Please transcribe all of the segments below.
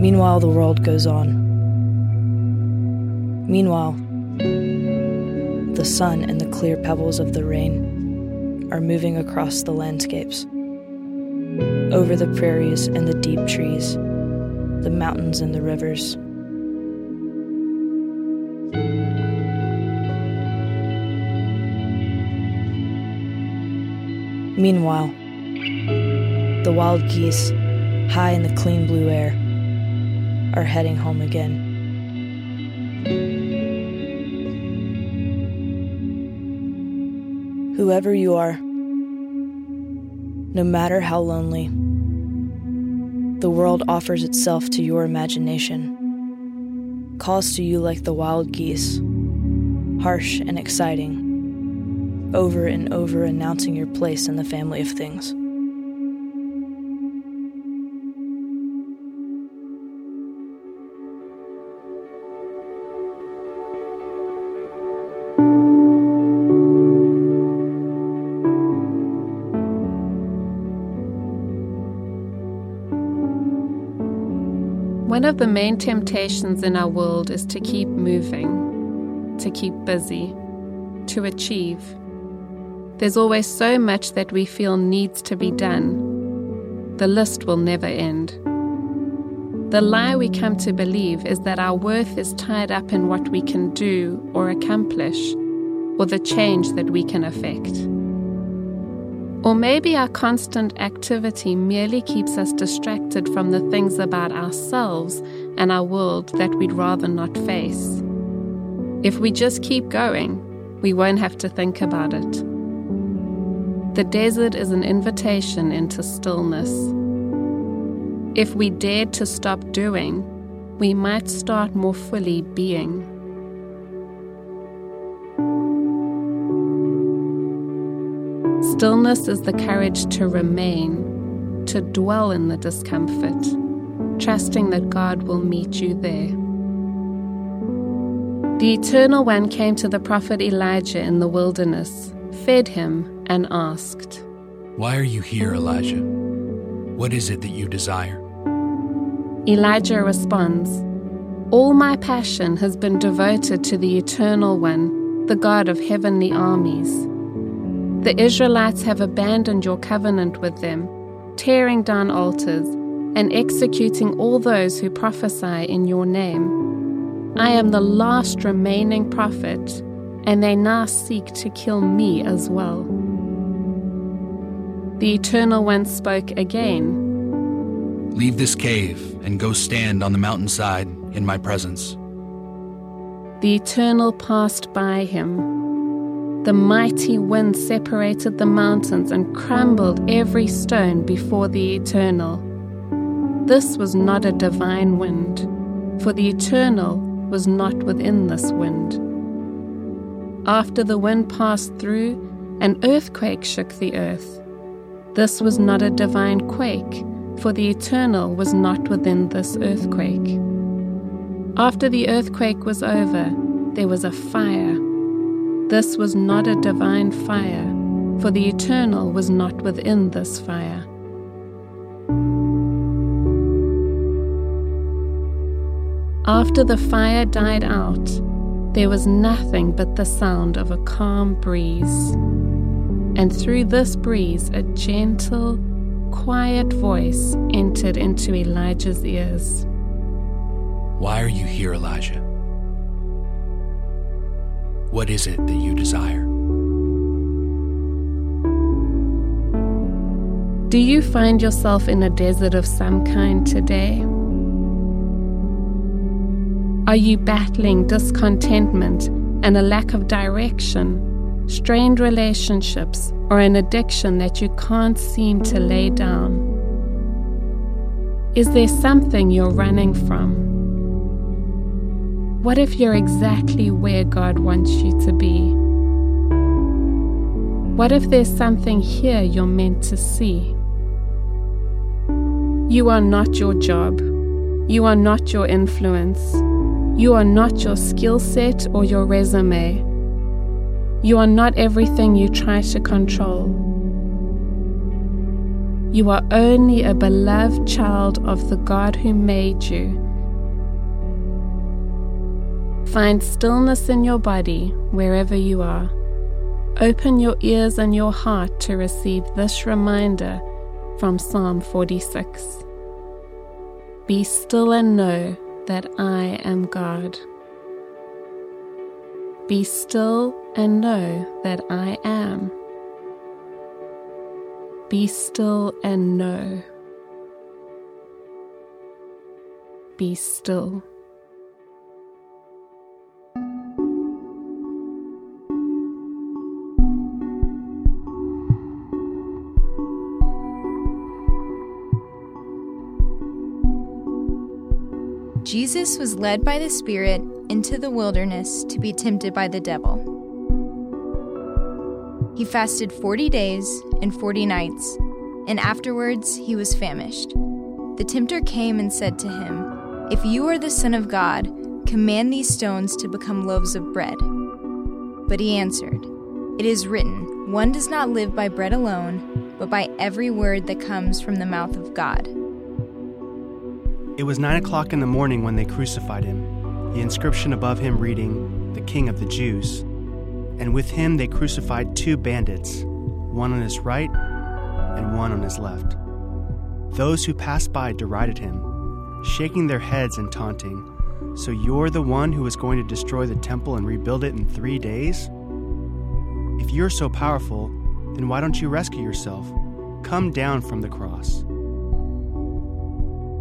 Meanwhile, the world goes on. Meanwhile, the sun and the clear pebbles of the rain are moving across the landscapes, over the prairies and the deep trees, the mountains and the rivers. Meanwhile, the wild geese, high in the clean blue air, are heading home again. Whoever you are, no matter how lonely, the world offers itself to your imagination, calls to you like the wild geese, harsh and exciting, over and over announcing your place in the family of things. One of the main temptations in our world is to keep moving, to keep busy, to achieve. There's always so much that we feel needs to be done. The list will never end. The lie we come to believe is that our worth is tied up in what we can do or accomplish, or the change that we can affect. Or maybe our constant activity merely keeps us distracted from the things about ourselves and our world that we'd rather not face. If we just keep going, we won't have to think about it. The desert is an invitation into stillness. If we dared to stop doing, we might start more fully being. Stillness is the courage to remain, to dwell in the discomfort, trusting that God will meet you there. The Eternal One came to the prophet Elijah in the wilderness, fed him, and asked, Why are you here, Elijah? What is it that you desire? Elijah responds, All my passion has been devoted to the Eternal One, the God of heavenly armies. The Israelites have abandoned your covenant with them, tearing down altars and executing all those who prophesy in your name. I am the last remaining prophet, and they now seek to kill me as well. The Eternal One spoke again. Leave this cave and go stand on the mountainside in my presence. The Eternal passed by him the mighty wind separated the mountains and crumbled every stone before the Eternal. This was not a divine wind, for the Eternal was not within this wind. After the wind passed through, an earthquake shook the earth. This was not a divine quake, for the Eternal was not within this earthquake. After the earthquake was over, there was a fire this was not a divine fire, for the Eternal was not within this fire. After the fire died out, there was nothing but the sound of a calm breeze. And through this breeze, a gentle, quiet voice entered into Elijah's ears. Why are you here, Elijah? What is it that you desire? Do you find yourself in a desert of some kind today? Are you battling discontentment and a lack of direction, strained relationships, or an addiction that you can't seem to lay down? Is there something you're running from? What if you're exactly where God wants you to be? What if there's something here you're meant to see? You are not your job. You are not your influence. You are not your skill set or your resume. You are not everything you try to control. You are only a beloved child of the God who made you. Find stillness in your body wherever you are. Open your ears and your heart to receive this reminder from Psalm 46. Be still and know that I am God. Be still and know that I am. Be still and know. Be still. Jesus was led by the Spirit into the wilderness to be tempted by the devil. He fasted 40 days and 40 nights, and afterwards he was famished. The tempter came and said to him, If you are the Son of God, command these stones to become loaves of bread. But he answered, It is written, One does not live by bread alone, but by every word that comes from the mouth of God. It was nine o'clock in the morning when they crucified him, the inscription above him reading, The King of the Jews. And with him they crucified two bandits, one on his right and one on his left. Those who passed by derided him, shaking their heads and taunting, So you're the one who is going to destroy the temple and rebuild it in three days? If you're so powerful, then why don't you rescue yourself? Come down from the cross.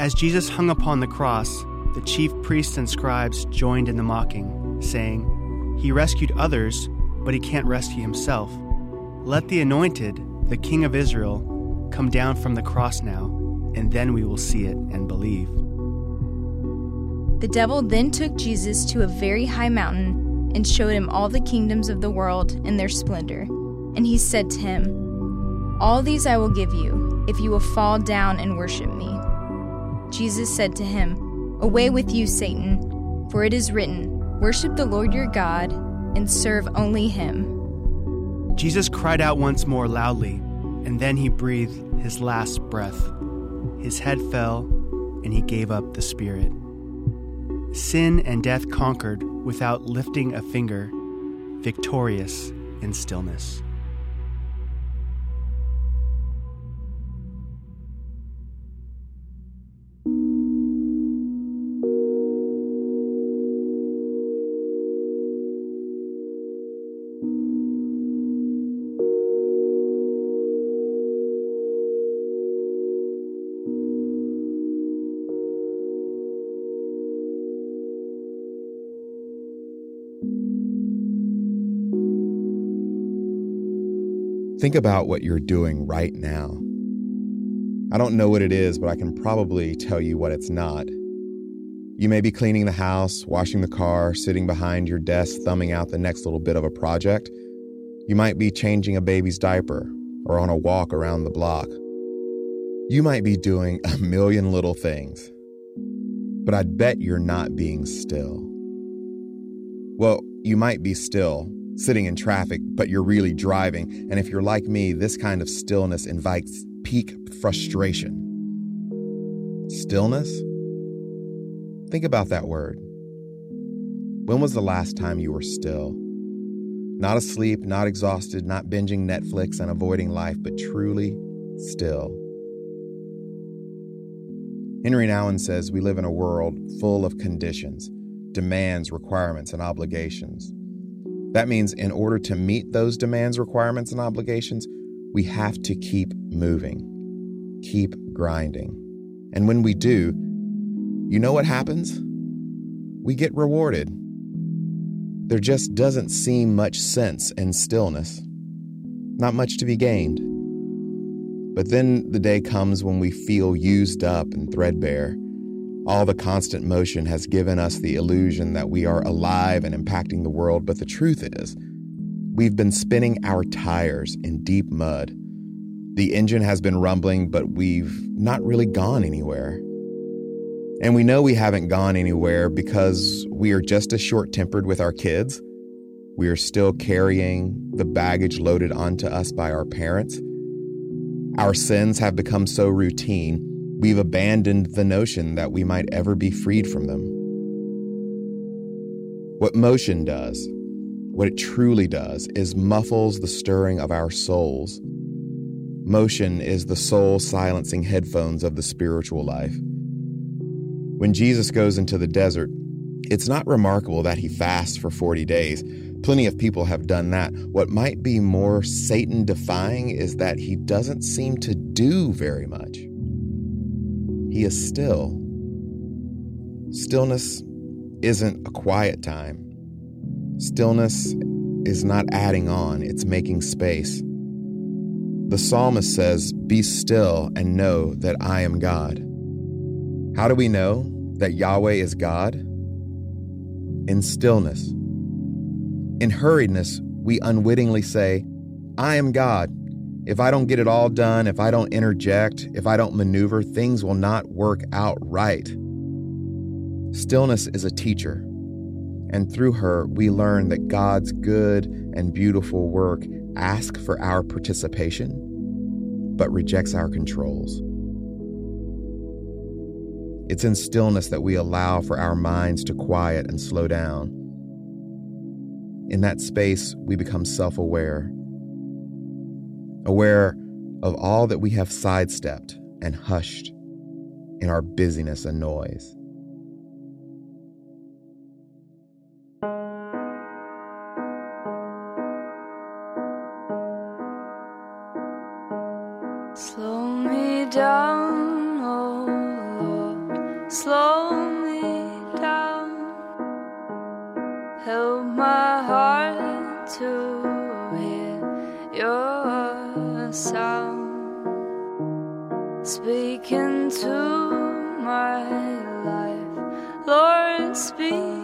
As Jesus hung upon the cross, the chief priests and scribes joined in the mocking, saying, He rescued others, but he can't rescue himself. Let the anointed, the King of Israel, come down from the cross now, and then we will see it and believe. The devil then took Jesus to a very high mountain and showed him all the kingdoms of the world and their splendor. And he said to him, All these I will give you, if you will fall down and worship me. Jesus said to him, Away with you, Satan, for it is written, Worship the Lord your God and serve only him. Jesus cried out once more loudly, and then he breathed his last breath. His head fell, and he gave up the spirit. Sin and death conquered without lifting a finger, victorious in stillness. Think about what you're doing right now. I don't know what it is, but I can probably tell you what it's not. You may be cleaning the house, washing the car, sitting behind your desk, thumbing out the next little bit of a project. You might be changing a baby's diaper or on a walk around the block. You might be doing a million little things, but I'd bet you're not being still. Well, you might be still, sitting in traffic, but you're really driving. And if you're like me, this kind of stillness invites peak frustration. Stillness? Think about that word. When was the last time you were still? Not asleep, not exhausted, not binging Netflix and avoiding life, but truly still. Henry Nouwen says we live in a world full of conditions demands, requirements, and obligations. That means in order to meet those demands, requirements, and obligations, we have to keep moving, keep grinding. And when we do, you know what happens? We get rewarded. There just doesn't seem much sense in stillness, not much to be gained. But then the day comes when we feel used up and threadbare. All the constant motion has given us the illusion that we are alive and impacting the world, but the truth is, we've been spinning our tires in deep mud. The engine has been rumbling, but we've not really gone anywhere. And we know we haven't gone anywhere because we are just as short tempered with our kids. We are still carrying the baggage loaded onto us by our parents. Our sins have become so routine, we've abandoned the notion that we might ever be freed from them. What motion does, what it truly does, is muffles the stirring of our souls. Motion is the soul silencing headphones of the spiritual life. When Jesus goes into the desert, it's not remarkable that he fasts for 40 days. Plenty of people have done that. What might be more Satan defying is that he doesn't seem to do very much. He is still. Stillness isn't a quiet time. Stillness is not adding on, it's making space. The psalmist says, Be still and know that I am God. How do we know that Yahweh is God? In stillness. In hurriedness, we unwittingly say, I am God. If I don't get it all done, if I don't interject, if I don't maneuver, things will not work out right. Stillness is a teacher, and through her, we learn that God's good and beautiful work asks for our participation, but rejects our controls. It's in stillness that we allow for our minds to quiet and slow down. In that space, we become self aware, aware of all that we have sidestepped and hushed in our busyness and noise. Slow me down, oh Lord, slow me down. Help my heart to hear your sound. Speak into my life, Lord, speak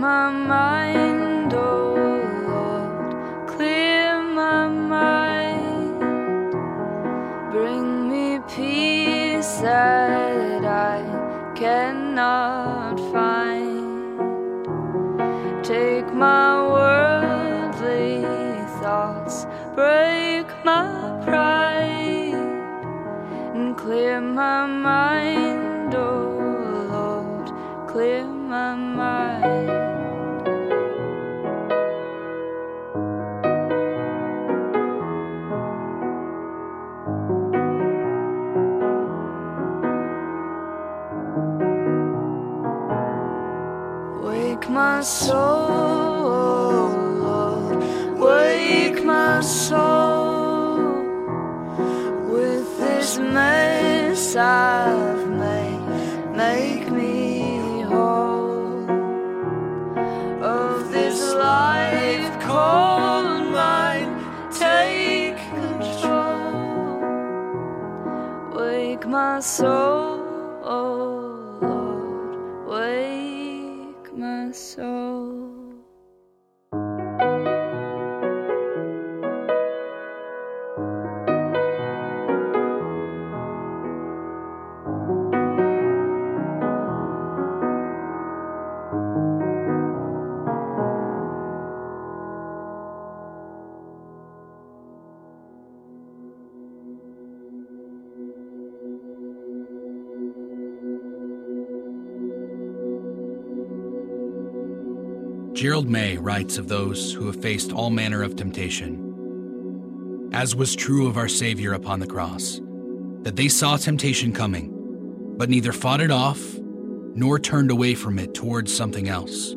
my mind, my soul, Lord, wake my soul with this mess I've made. Make me whole of this life called mine. Take control. Wake my soul, Gerald May writes of those who have faced all manner of temptation. As was true of our Savior upon the cross, that they saw temptation coming, but neither fought it off nor turned away from it towards something else.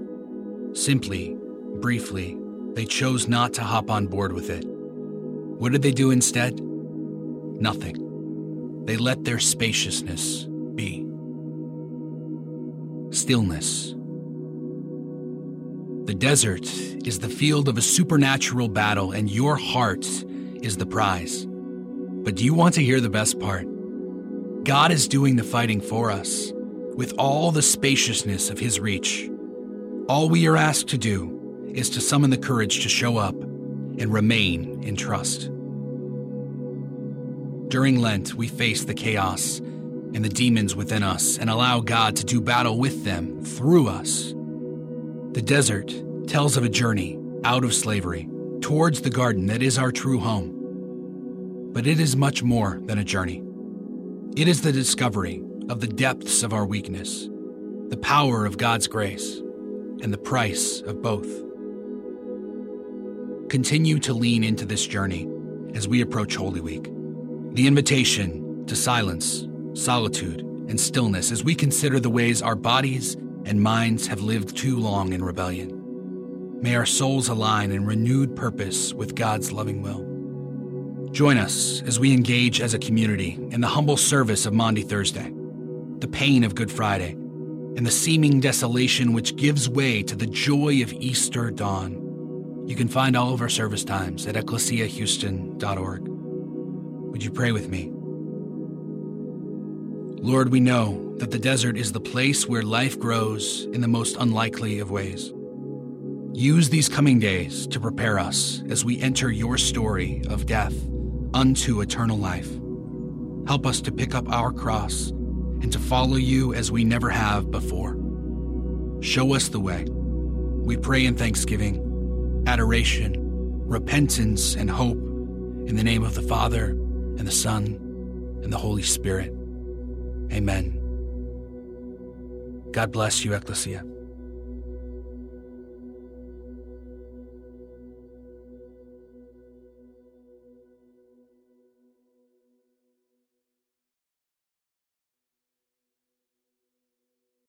Simply, briefly, they chose not to hop on board with it. What did they do instead? Nothing. They let their spaciousness be. Stillness. The desert is the field of a supernatural battle, and your heart is the prize. But do you want to hear the best part? God is doing the fighting for us with all the spaciousness of His reach. All we are asked to do is to summon the courage to show up and remain in trust. During Lent, we face the chaos and the demons within us and allow God to do battle with them through us. The desert tells of a journey out of slavery towards the garden that is our true home. But it is much more than a journey. It is the discovery of the depths of our weakness, the power of God's grace, and the price of both. Continue to lean into this journey as we approach Holy Week. The invitation to silence, solitude, and stillness as we consider the ways our bodies and minds have lived too long in rebellion. May our souls align in renewed purpose with God's loving will. Join us as we engage as a community in the humble service of Maundy Thursday, the pain of Good Friday, and the seeming desolation which gives way to the joy of Easter dawn. You can find all of our service times at ecclesiahouston.org. Would you pray with me? Lord, we know that the desert is the place where life grows in the most unlikely of ways. Use these coming days to prepare us as we enter your story of death unto eternal life. Help us to pick up our cross and to follow you as we never have before. Show us the way. We pray in thanksgiving, adoration, repentance, and hope in the name of the Father, and the Son, and the Holy Spirit. Amen. God bless you, Ecclesia.